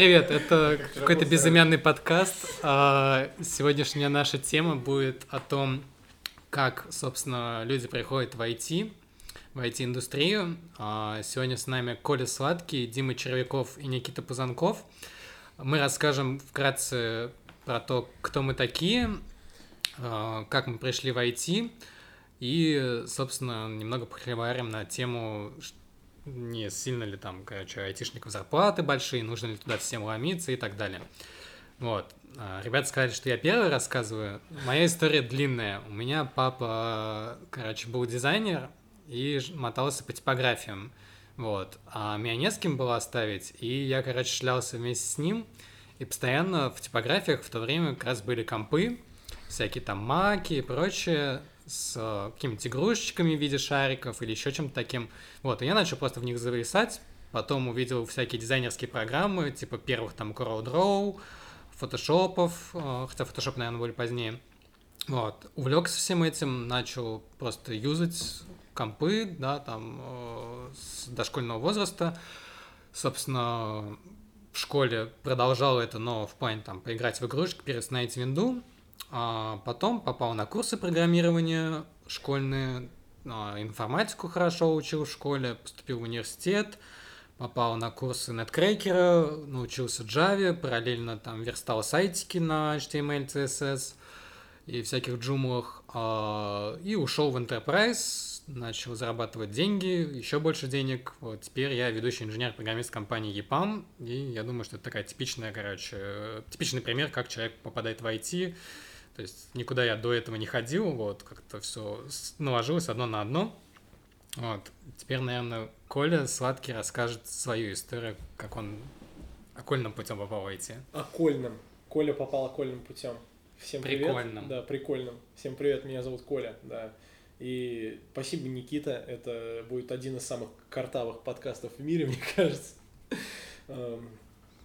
привет! Это какой-то безымянный подкаст. А, сегодняшняя наша тема будет о том, как, собственно, люди приходят в IT, в IT-индустрию. А, сегодня с нами Коля Сладкий, Дима Червяков и Никита Пузанков. Мы расскажем вкратце про то, кто мы такие, а, как мы пришли в IT, и, собственно, немного поговорим на тему, не сильно ли там, короче, айтишников зарплаты большие, нужно ли туда всем ломиться и так далее. Вот. А, ребята сказали, что я первый рассказываю. Моя история длинная. У меня папа, короче, был дизайнер и мотался по типографиям. Вот. А меня не с кем было оставить, и я, короче, шлялся вместе с ним. И постоянно в типографиях в то время как раз были компы, всякие там маки и прочее с э, какими-то игрушечками в виде шариков или еще чем-то таким. Вот, и я начал просто в них зависать, потом увидел всякие дизайнерские программы, типа первых там CorelDRAW, фотошопов, э, хотя фотошоп, наверное, были позднее. Вот, увлекся всем этим, начал просто юзать компы, да, там, э, с дошкольного возраста. Собственно, в школе продолжал это, но в плане там поиграть в игрушки, переустановить винду, а потом попал на курсы программирования школьные, а, информатику хорошо учил в школе, поступил в университет, попал на курсы неткрекера, научился Java, параллельно там верстал сайтики на HTML, CSS и всяких джумлах, а, и ушел в Enterprise, начал зарабатывать деньги, еще больше денег. Вот теперь я ведущий инженер-программист компании EPAM, и я думаю, что это такая типичная, короче, типичный пример, как человек попадает в IT, то есть никуда я до этого не ходил, вот, как-то все наложилось одно на одно. Вот. Теперь, наверное, Коля Сладкий расскажет свою историю, как он окольным путем попал в IT. Окольным. Коля попал окольным путем. Всем привет. Прикольным. Да, прикольным. Всем привет, меня зовут Коля, да. И спасибо, Никита, это будет один из самых картавых подкастов в мире, мне кажется.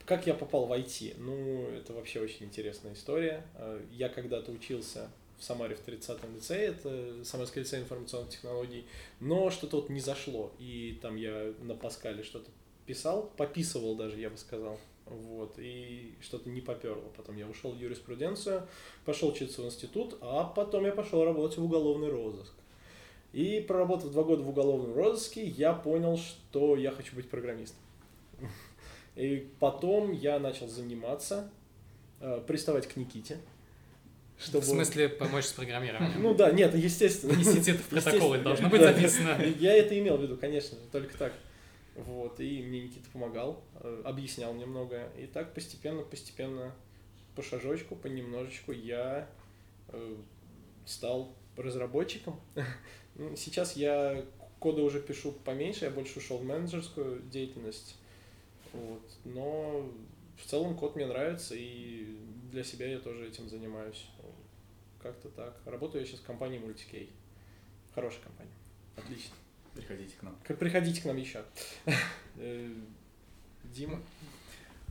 Как я попал в IT? Ну, это вообще очень интересная история. А, я когда-то учился в Самаре в 30-м лицее, это Самарское лицей информационных технологий, но что-то вот не зашло, и там я на Паскале что-то писал, пописывал даже, я бы сказал, вот, и что-то не поперло. Потом я ушел в юриспруденцию, пошел учиться в институт, а потом я пошел работать в уголовный розыск. И проработав два года в уголовном розыске, я понял, что я хочу быть программистом. И потом я начал заниматься, э, приставать к Никите. Чтобы... В смысле помочь с программированием? Ну да, нет, естественно. Несите это в протоколы, должно быть записано. Я это имел в виду, конечно, только так. Вот, и мне Никита помогал, э, объяснял мне многое. И так постепенно, постепенно, по шажочку, понемножечку я э, стал разработчиком. Ну, сейчас я кода уже пишу поменьше, я больше ушел в менеджерскую деятельность. Вот. Но в целом код мне нравится, и для себя я тоже этим занимаюсь. Как-то так. Работаю я сейчас в компании Multicay. Хорошая компания. Отлично. Приходите к нам. Приходите к нам еще. Э, Дима?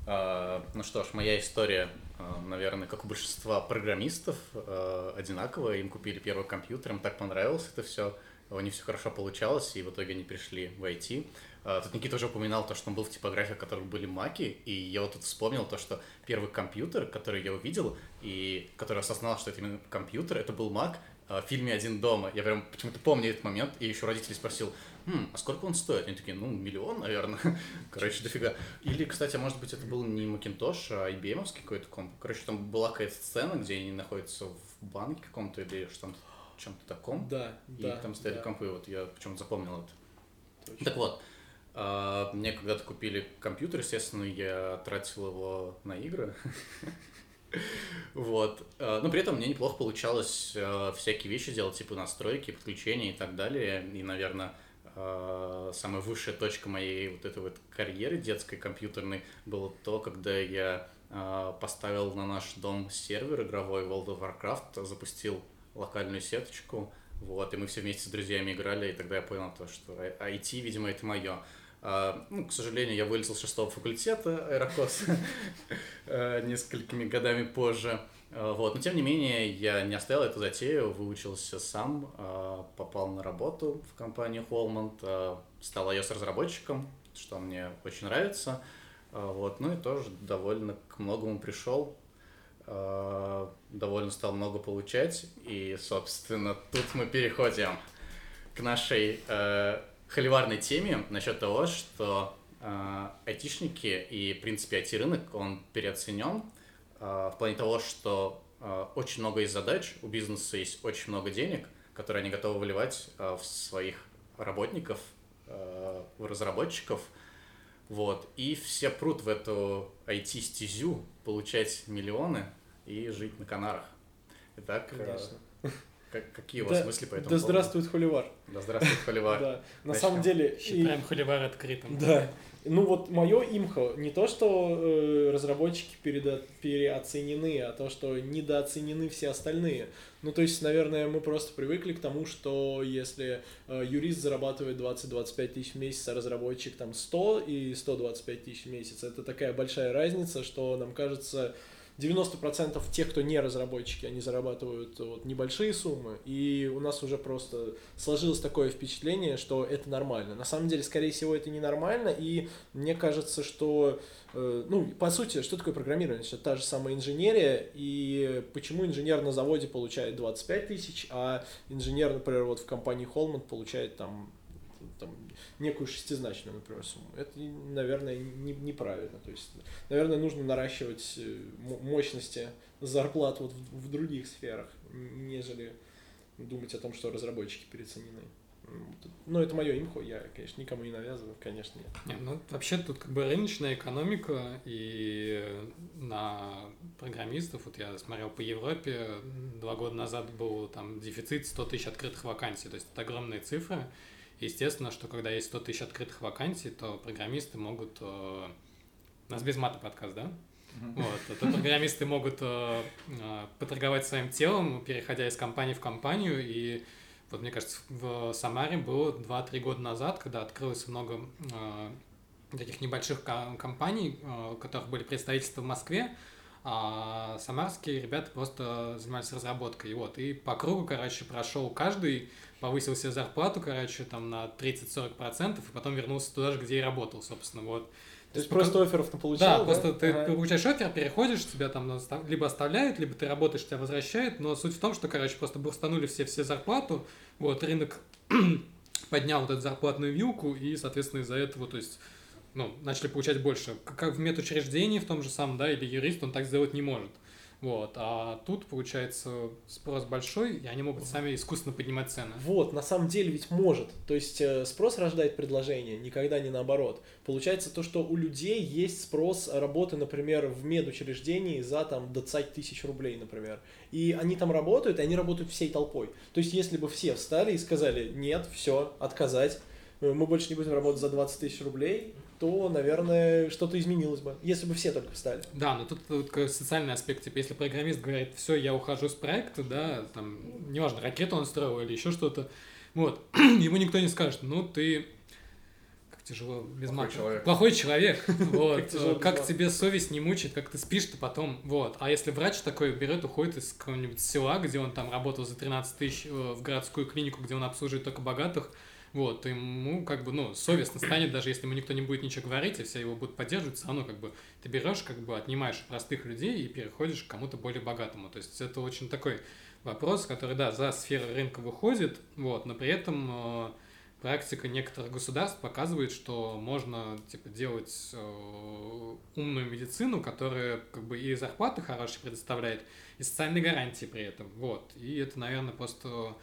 А, ну что ж, моя история, а, наверное, как у большинства программистов, а, одинаковая. Им купили первый компьютер, им так понравилось это все. У них все хорошо получалось, и в итоге они пришли в IT. А, тут Никита уже упоминал то, что он был в типографиях, в которых были маки, и я вот тут вспомнил то, что первый компьютер, который я увидел, и который осознал, что это именно компьютер, это был мак а, в фильме «Один дома». Я прям почему-то помню этот момент, и еще родителей спросил, хм, а сколько он стоит? Они такие, ну, миллион, наверное. Короче, дофига. Или, кстати, может быть, это был не Macintosh, а IBM какой-то комп. Короче, там была какая-то сцена, где они находятся в банке каком-то или что-то чем-то таком. Да, и да. там стояли да. компы, вот я почему-то запомнил это. Точно. Так вот, а, мне когда-то купили компьютер, естественно, я тратил его на игры. Вот. А, но при этом мне неплохо получалось а, всякие вещи делать, типа настройки, подключения и так далее. И, наверное, самая высшая точка моей вот этой вот карьеры детской компьютерной было то, когда я поставил на наш дом сервер игровой World of Warcraft, запустил локальную сеточку, вот, и мы все вместе с друзьями играли, и тогда я понял то, что IT, видимо, это мое. А, ну, к сожалению, я вылетел с шестого факультета Аэрокос несколькими годами позже. А, вот. Но тем не менее, я не оставил эту затею, выучился сам, а, попал на работу в компанию Holmond, стал iOS-разработчиком, что мне очень нравится. А, вот, ну и тоже довольно к многому пришел, а, довольно стал много получать, и, собственно, тут мы переходим к нашей э, холиварной теме насчет того, что э, айтишники и, в принципе, IT-рынок, он переоценен э, в плане того, что э, очень много есть задач, у бизнеса есть очень много денег, которые они готовы выливать э, в своих работников, э, в разработчиков, вот, и все прут в эту IT-стезю, получать миллионы и жить на Канарах. Итак, э, Конечно. как, какие у вас Да- мысли по этому Да поводу? здравствует Холивар. Да здравствует Холивар. Да. На Начнем. самом деле... и- Считаем холивар открытым. Да. Ну вот мое имхо не то, что э, разработчики передо- переоценены, а то, что недооценены все остальные. Ну то есть, наверное, мы просто привыкли к тому, что если э, юрист зарабатывает 20-25 тысяч в месяц, а разработчик там 100 и 125 тысяч в месяц, это такая большая разница, что нам кажется 90% тех, кто не разработчики, они зарабатывают вот, небольшие суммы, и у нас уже просто сложилось такое впечатление, что это нормально. На самом деле, скорее всего, это ненормально, и мне кажется, что, э, ну, по сути, что такое программирование? Это та же самая инженерия, и почему инженер на заводе получает 25 тысяч, а инженер, например, вот в компании Holman получает там там, некую шестизначную, например, сумму. Это, наверное, не- неправильно. То есть, наверное, нужно наращивать э, мощности зарплат вот в, в других сферах, нежели думать о том, что разработчики переоценены. Ну, это мое имхо, я, конечно, никому не навязываю, конечно, нет. Не, ну, вообще тут как бы рыночная экономика, и на программистов, вот я смотрел по Европе, два года назад был там дефицит 100 тысяч открытых вакансий, то есть это огромные цифры. Естественно, что когда есть 100 тысяч открытых вакансий, то программисты могут... э, У нас без мата подкаст, да? Вот, то программисты могут э, э, поторговать своим телом, переходя из компании в компанию. И вот мне кажется, в Самаре было 2-3 года назад, когда открылось много э, таких небольших ко- компаний, у которых были представительства в Москве, а самарские ребята просто занимались разработкой. И вот, и по кругу, короче, прошел каждый, повысил себе зарплату, короче, там на 30-40%, и потом вернулся туда же, где и работал, собственно, вот. То есть пока- просто офферов на получал, да, просто ты Ага. получаешь офер, переходишь, тебя там либо оставляют, либо ты работаешь, тебя возвращают, но суть в том, что, короче, просто бурстанули все все зарплату, вот, рынок поднял вот эту зарплатную вилку, и, соответственно, из-за этого, то есть, ну, начали получать больше. Как- в медучреждении в том же самом, да, или юрист, он так сделать не может. Вот, а тут, получается, спрос большой, и они могут сами искусственно поднимать цены. Вот, на самом деле ведь может. То есть э, спрос рождает предложение, никогда не наоборот. Получается то, что у людей есть спрос работы, например, в медучреждении за там 20 тысяч рублей, например. И они там работают, и они работают всей толпой. То есть если бы все встали и сказали, нет, все, отказать, мы больше не будем работать за 20 тысяч рублей, то, наверное, что-то изменилось бы, если бы все только встали. Да, но тут, тут такой социальный аспект, типа, если программист говорит, все, я ухожу с проекта, да, там, неважно, ракету он строил или еще что-то, вот, ему никто не скажет, ну, ты, как тяжело, без Плохой мата. человек. Плохой человек, вот, Как тебе совесть не мучает, как ты спишь-то потом, вот, а если врач такой берет, уходит из какого-нибудь села, где он там работал за 13 тысяч э, в городскую клинику, где он обслуживает только богатых, вот, то ему как бы, ну, совестно станет, даже если ему никто не будет ничего говорить, и все его будут поддерживать, все равно как бы ты берешь, как бы отнимаешь простых людей и переходишь к кому-то более богатому. То есть это очень такой вопрос, который, да, за сферу рынка выходит, вот, но при этом э, практика некоторых государств показывает, что можно, типа, делать э, умную медицину, которая, как бы, и зарплаты хорошие предоставляет, и социальные гарантии при этом, вот. И это, наверное, просто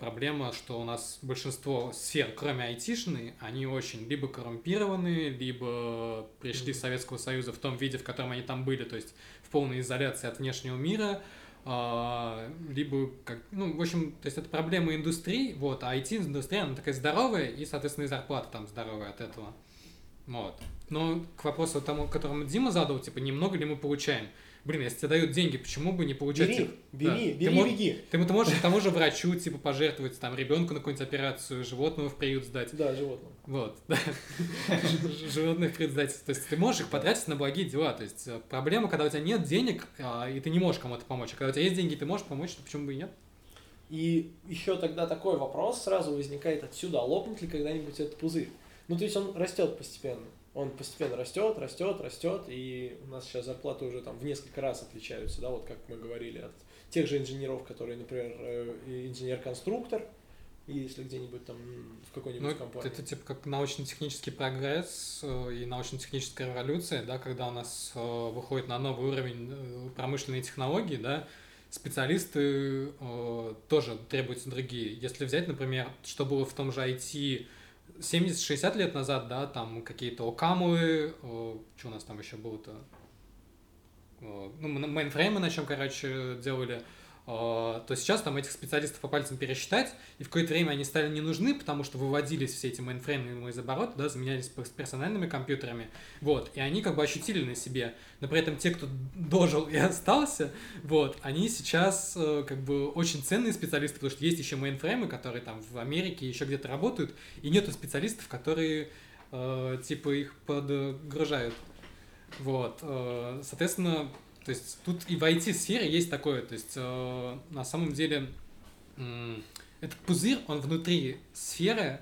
проблема, что у нас большинство сфер, кроме айтишной, они очень либо коррумпированы, либо пришли с Советского Союза в том виде, в котором они там были, то есть в полной изоляции от внешнего мира, а, либо как, ну, в общем, то есть это проблема индустрии, вот, а IT-индустрия, она такая здоровая, и, соответственно, и зарплата там здоровая от этого. Вот. Но к вопросу тому, которому Дима задал, типа, немного ли мы получаем? Блин, если тебе дают деньги, почему бы не получать? Бери, типа, бери, да. бери, ты, мо- беги. ты, ты можешь тому же врачу, типа, пожертвовать, там, ребенку на какую-нибудь операцию, животного в приют сдать. Да, животным. Вот, да. Животных в приют сдать. То есть ты можешь их потратить на благие дела. То есть э, проблема, когда у тебя нет денег, а, и ты не можешь кому-то помочь. А когда у тебя есть деньги, ты можешь помочь, то почему бы и нет? И еще тогда такой вопрос сразу возникает отсюда, а лопнет ли когда-нибудь этот пузырь? Ну, то есть он растет постепенно. Он постепенно растет, растет, растет, и у нас сейчас зарплаты уже там в несколько раз отличаются, да, вот как мы говорили, от тех же инженеров, которые, например, э, инженер-конструктор, и если где-нибудь там в какой-нибудь ну, компании. Это типа как научно-технический прогресс э, и научно-техническая революция, да, когда у нас э, выходит на новый уровень промышленные технологии, да, специалисты тоже требуются другие. Если взять, например, что было в том же IT 70-60 лет назад, да, там какие-то окамы, что у нас там еще было-то, ну, мейнфреймы на чем, короче, делали, то сейчас там этих специалистов по пальцам пересчитать, и в какое-то время они стали не нужны, потому что выводились все эти мейнфреймы из оборота, да, заменялись персональными компьютерами, вот, и они как бы ощутили на себе, но при этом те, кто дожил и остался, вот, они сейчас э, как бы очень ценные специалисты, потому что есть еще мейнфреймы, которые там в Америке еще где-то работают, и нету специалистов, которые э, типа их подгружают. Вот, э, соответственно, то есть тут и в IT-сфере есть такое, то есть э, на самом деле э, этот пузырь, он внутри сферы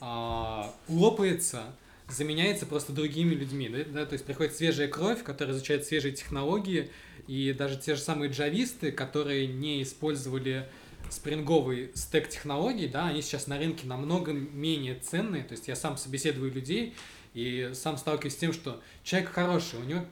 э, лопается, заменяется просто другими людьми, да, да, то есть приходит свежая кровь, которая изучает свежие технологии, и даже те же самые джависты, которые не использовали спринговый стек технологий, да, они сейчас на рынке намного менее ценные, то есть я сам собеседую людей и сам сталкиваюсь с тем, что человек хороший, у него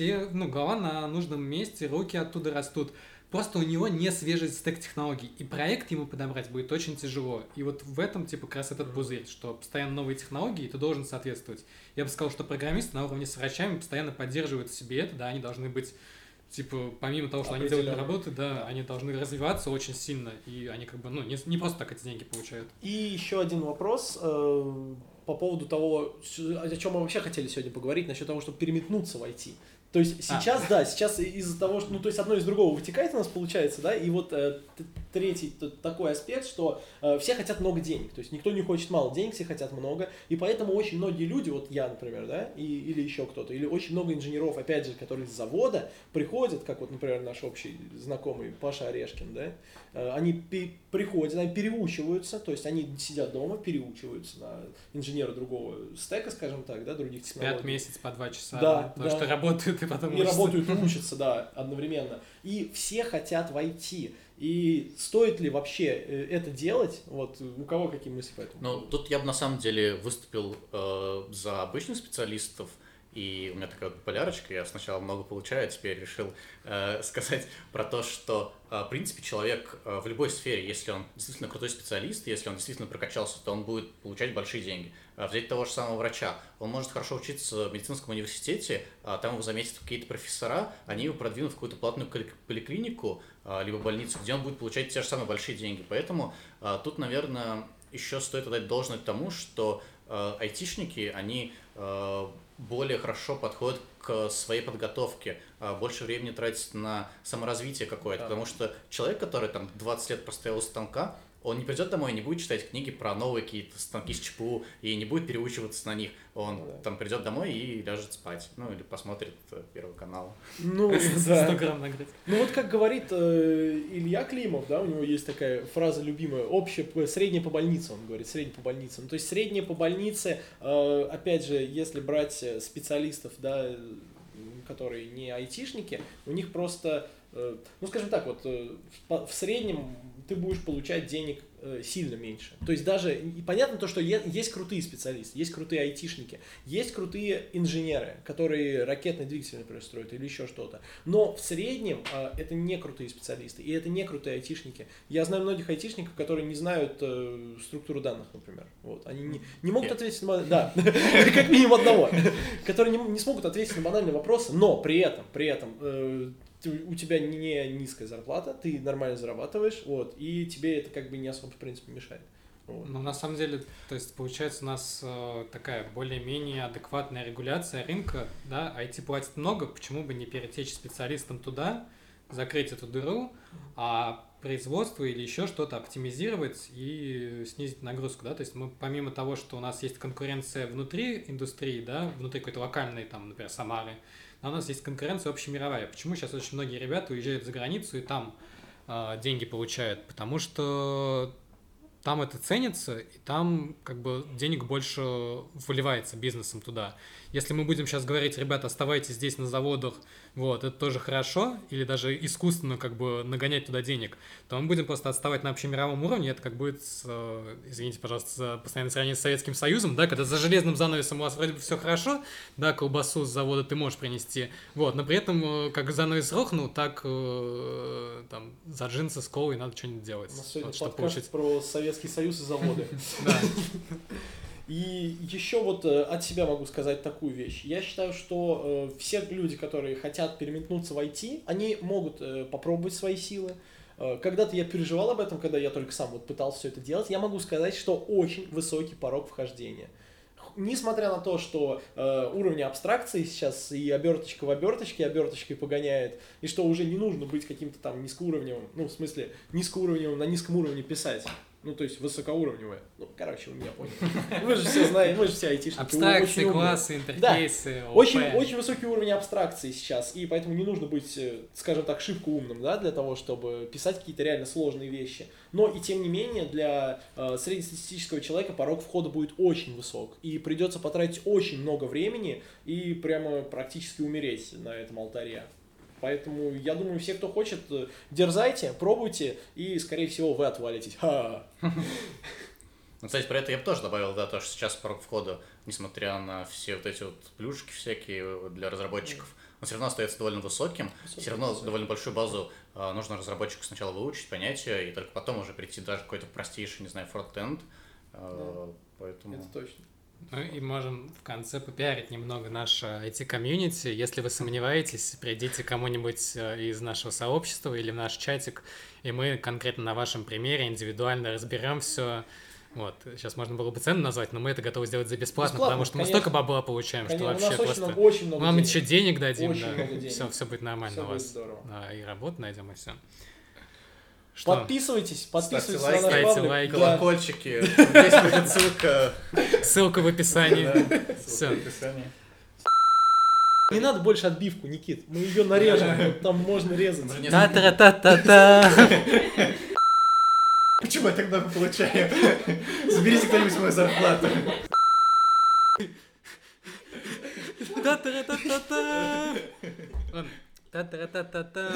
все, ну, голова на нужном месте, руки оттуда растут. Просто у него не свежий стек технологий, и проект ему подобрать будет очень тяжело. И вот в этом, типа, как раз этот пузырь, что постоянно новые технологии, и ты должен соответствовать. Я бы сказал, что программисты на уровне с врачами постоянно поддерживают себе это, да, они должны быть типа, помимо того, что они делают работы, да, да, они должны развиваться очень сильно, и они как бы, ну, не, не просто так эти деньги получают. И еще один вопрос э, по поводу того, о чем мы вообще хотели сегодня поговорить, насчет того, чтобы переметнуться в IT. То есть а. сейчас, а. да, сейчас из-за того, что, ну, то есть одно из другого вытекает у нас получается, да, и вот э, третий такой аспект, что э, все хотят много денег, то есть никто не хочет мало денег, все хотят много, и поэтому очень многие люди, вот я, например, да, и, или еще кто-то, или очень много инженеров, опять же, которые с завода приходят, как вот, например, наш общий знакомый Паша Орешкин, да, э, они приходят, они переучиваются, то есть они сидят дома, переучиваются на инженера другого стека, скажем так, да, других технологий. Пять месяцев по два часа, да, потому да. что работают и потом И учатся. работают и учатся, да, одновременно. И все хотят войти. И стоит ли вообще э, это делать? Вот у кого какие мысли по этому? Ну, тут я бы на самом деле выступил э, за обычных специалистов, и у меня такая вот полярочка, я сначала много получаю, а теперь решил э, сказать про то, что, э, в принципе, человек э, в любой сфере, если он действительно крутой специалист, если он действительно прокачался, то он будет получать большие деньги. А взять того же самого врача, он может хорошо учиться в медицинском университете, а там его заметят какие-то профессора, они его продвинут в какую-то платную поликлинику, а, либо больницу, где он будет получать те же самые большие деньги. Поэтому а, тут, наверное, еще стоит отдать должное тому, что э, айтишники, они э, более хорошо подходят к своей подготовке, э, больше времени тратить на саморазвитие какое-то, да. потому что человек, который там 20 лет простоял у станка, он не придет домой и не будет читать книги про новые какие-то станки с ЧПУ и не будет переучиваться на них. Он ну да. там придет домой и ляжет спать. Ну, или посмотрит э, Первый канал. Ну, да. 100 грамм нагреть. Ну, вот как говорит э, Илья Климов, да, у него есть такая фраза любимая, общая, средняя по больнице, он говорит, средняя по больнице. Ну, то есть средняя по больнице, э, опять же, если брать специалистов, да, которые не айтишники, у них просто, ну, скажем так, вот в среднем ты будешь получать денег э, сильно меньше. То есть даже, и понятно то, что есть крутые специалисты, есть крутые айтишники, есть крутые инженеры, которые ракетный двигатель, например, строят или еще что-то. Но в среднем э, это не крутые специалисты, и это не крутые айтишники. Я знаю многих айтишников, которые не знают э, структуру данных, например. Вот. Они не, не могут ответить на... Да, как минимум одного. Которые не, не смогут ответить на банальные вопросы, но при этом, при этом э, у тебя не низкая зарплата, ты нормально зарабатываешь, вот, и тебе это как бы не особо, в принципе, мешает. Вот. Ну, на самом деле, то есть, получается, у нас э, такая более-менее адекватная регуляция рынка, да, IT платит много, почему бы не перетечь специалистам туда, закрыть эту дыру, а производство или еще что-то оптимизировать и снизить нагрузку, да, то есть мы помимо того, что у нас есть конкуренция внутри индустрии, да, внутри какой-то локальной, там, например, Самары, а у нас есть конкуренция общемировая. Почему сейчас очень многие ребята уезжают за границу и там э, деньги получают? Потому что там это ценится, и там как бы денег больше выливается бизнесом туда. Если мы будем сейчас говорить, ребята, оставайтесь здесь на заводах, вот, это тоже хорошо, или даже искусственно как бы нагонять туда денег, то мы будем просто отставать на общемировом уровне, это как будет, с, э, извините, пожалуйста, за постоянное сравнение с Советским Союзом, да, когда за железным занавесом у вас вроде бы все хорошо, да, колбасу с завода ты можешь принести, вот, но при этом, э, как занавес рухнул, так э, там за джинсы с колой надо что-нибудь делать, вот, чтобы получить. про Советский Союз и заводы. И еще вот э, от себя могу сказать такую вещь. Я считаю, что э, все люди, которые хотят переметнуться в IT, они могут э, попробовать свои силы. Когда-то я переживал об этом, когда я только сам вот пытался все это делать. Я могу сказать, что очень высокий порог вхождения. Несмотря на то, что э, уровни абстракции сейчас и оберточка в оберточке оберточкой погоняет, и что уже не нужно быть каким-то там низкоуровневым, ну, в смысле, низкоуровневым на низком уровне писать. Ну, то есть высокоуровневое. Ну, короче, вы меня поняли. Вы же все знаете, вы же все айтишники. Абстракции, очень классы, интерфейсы, ОП. Очень, очень высокий уровень абстракции сейчас, и поэтому не нужно быть, э, скажем так, шибко умным, да, для того, чтобы писать какие-то реально сложные вещи. Но и тем не менее, для э, среднестатистического человека порог входа будет очень высок, и придется потратить очень много времени и прямо практически умереть на этом алтаре. Поэтому я думаю, все, кто хочет, э, дерзайте, пробуйте, и, скорее всего, вы отвалитесь. Ха! Ну, кстати, про это я бы тоже добавил, да, то, что сейчас порог входа, несмотря на все вот эти вот плюшки всякие для разработчиков, он все равно остается довольно высоким. Все равно довольно большую базу а, нужно разработчику сначала выучить, понять ее, и только потом уже прийти даже какой-то простейший, не знаю, фронтенд. А, Поэтому... Это точно. Ну и можем в конце попиарить немного наше IT-комьюнити. Если вы сомневаетесь, придите кому-нибудь э, из нашего сообщества или в наш чатик, и мы конкретно на вашем примере индивидуально разберем все. Вот, сейчас можно было бы цену назвать, но мы это готовы сделать за бесплатно, Бесплатно, потому что мы конечно. столько бабла получаем, Конечно, что вообще просто... много, очень много Мы вам денег. еще денег дадим, Очень много да. денег. Все, все будет нормально Всё у будет вас. здорово. Да, и работу найдем, и все. Что? Подписывайтесь, подписывайтесь лайк, на наш ставьте паблик. лайки. Да. Колокольчики, здесь будет ссылка. Ссылка в описании. Да, Всё. ссылка в описании. Не надо больше отбивку, Никит. Мы ее нарежем, там можно резать. Та-та-та-та-та. Почему я так много получаю? Заберите кто-нибудь мою зарплату. Та-та-та-та-та. Та-та-та-та-та.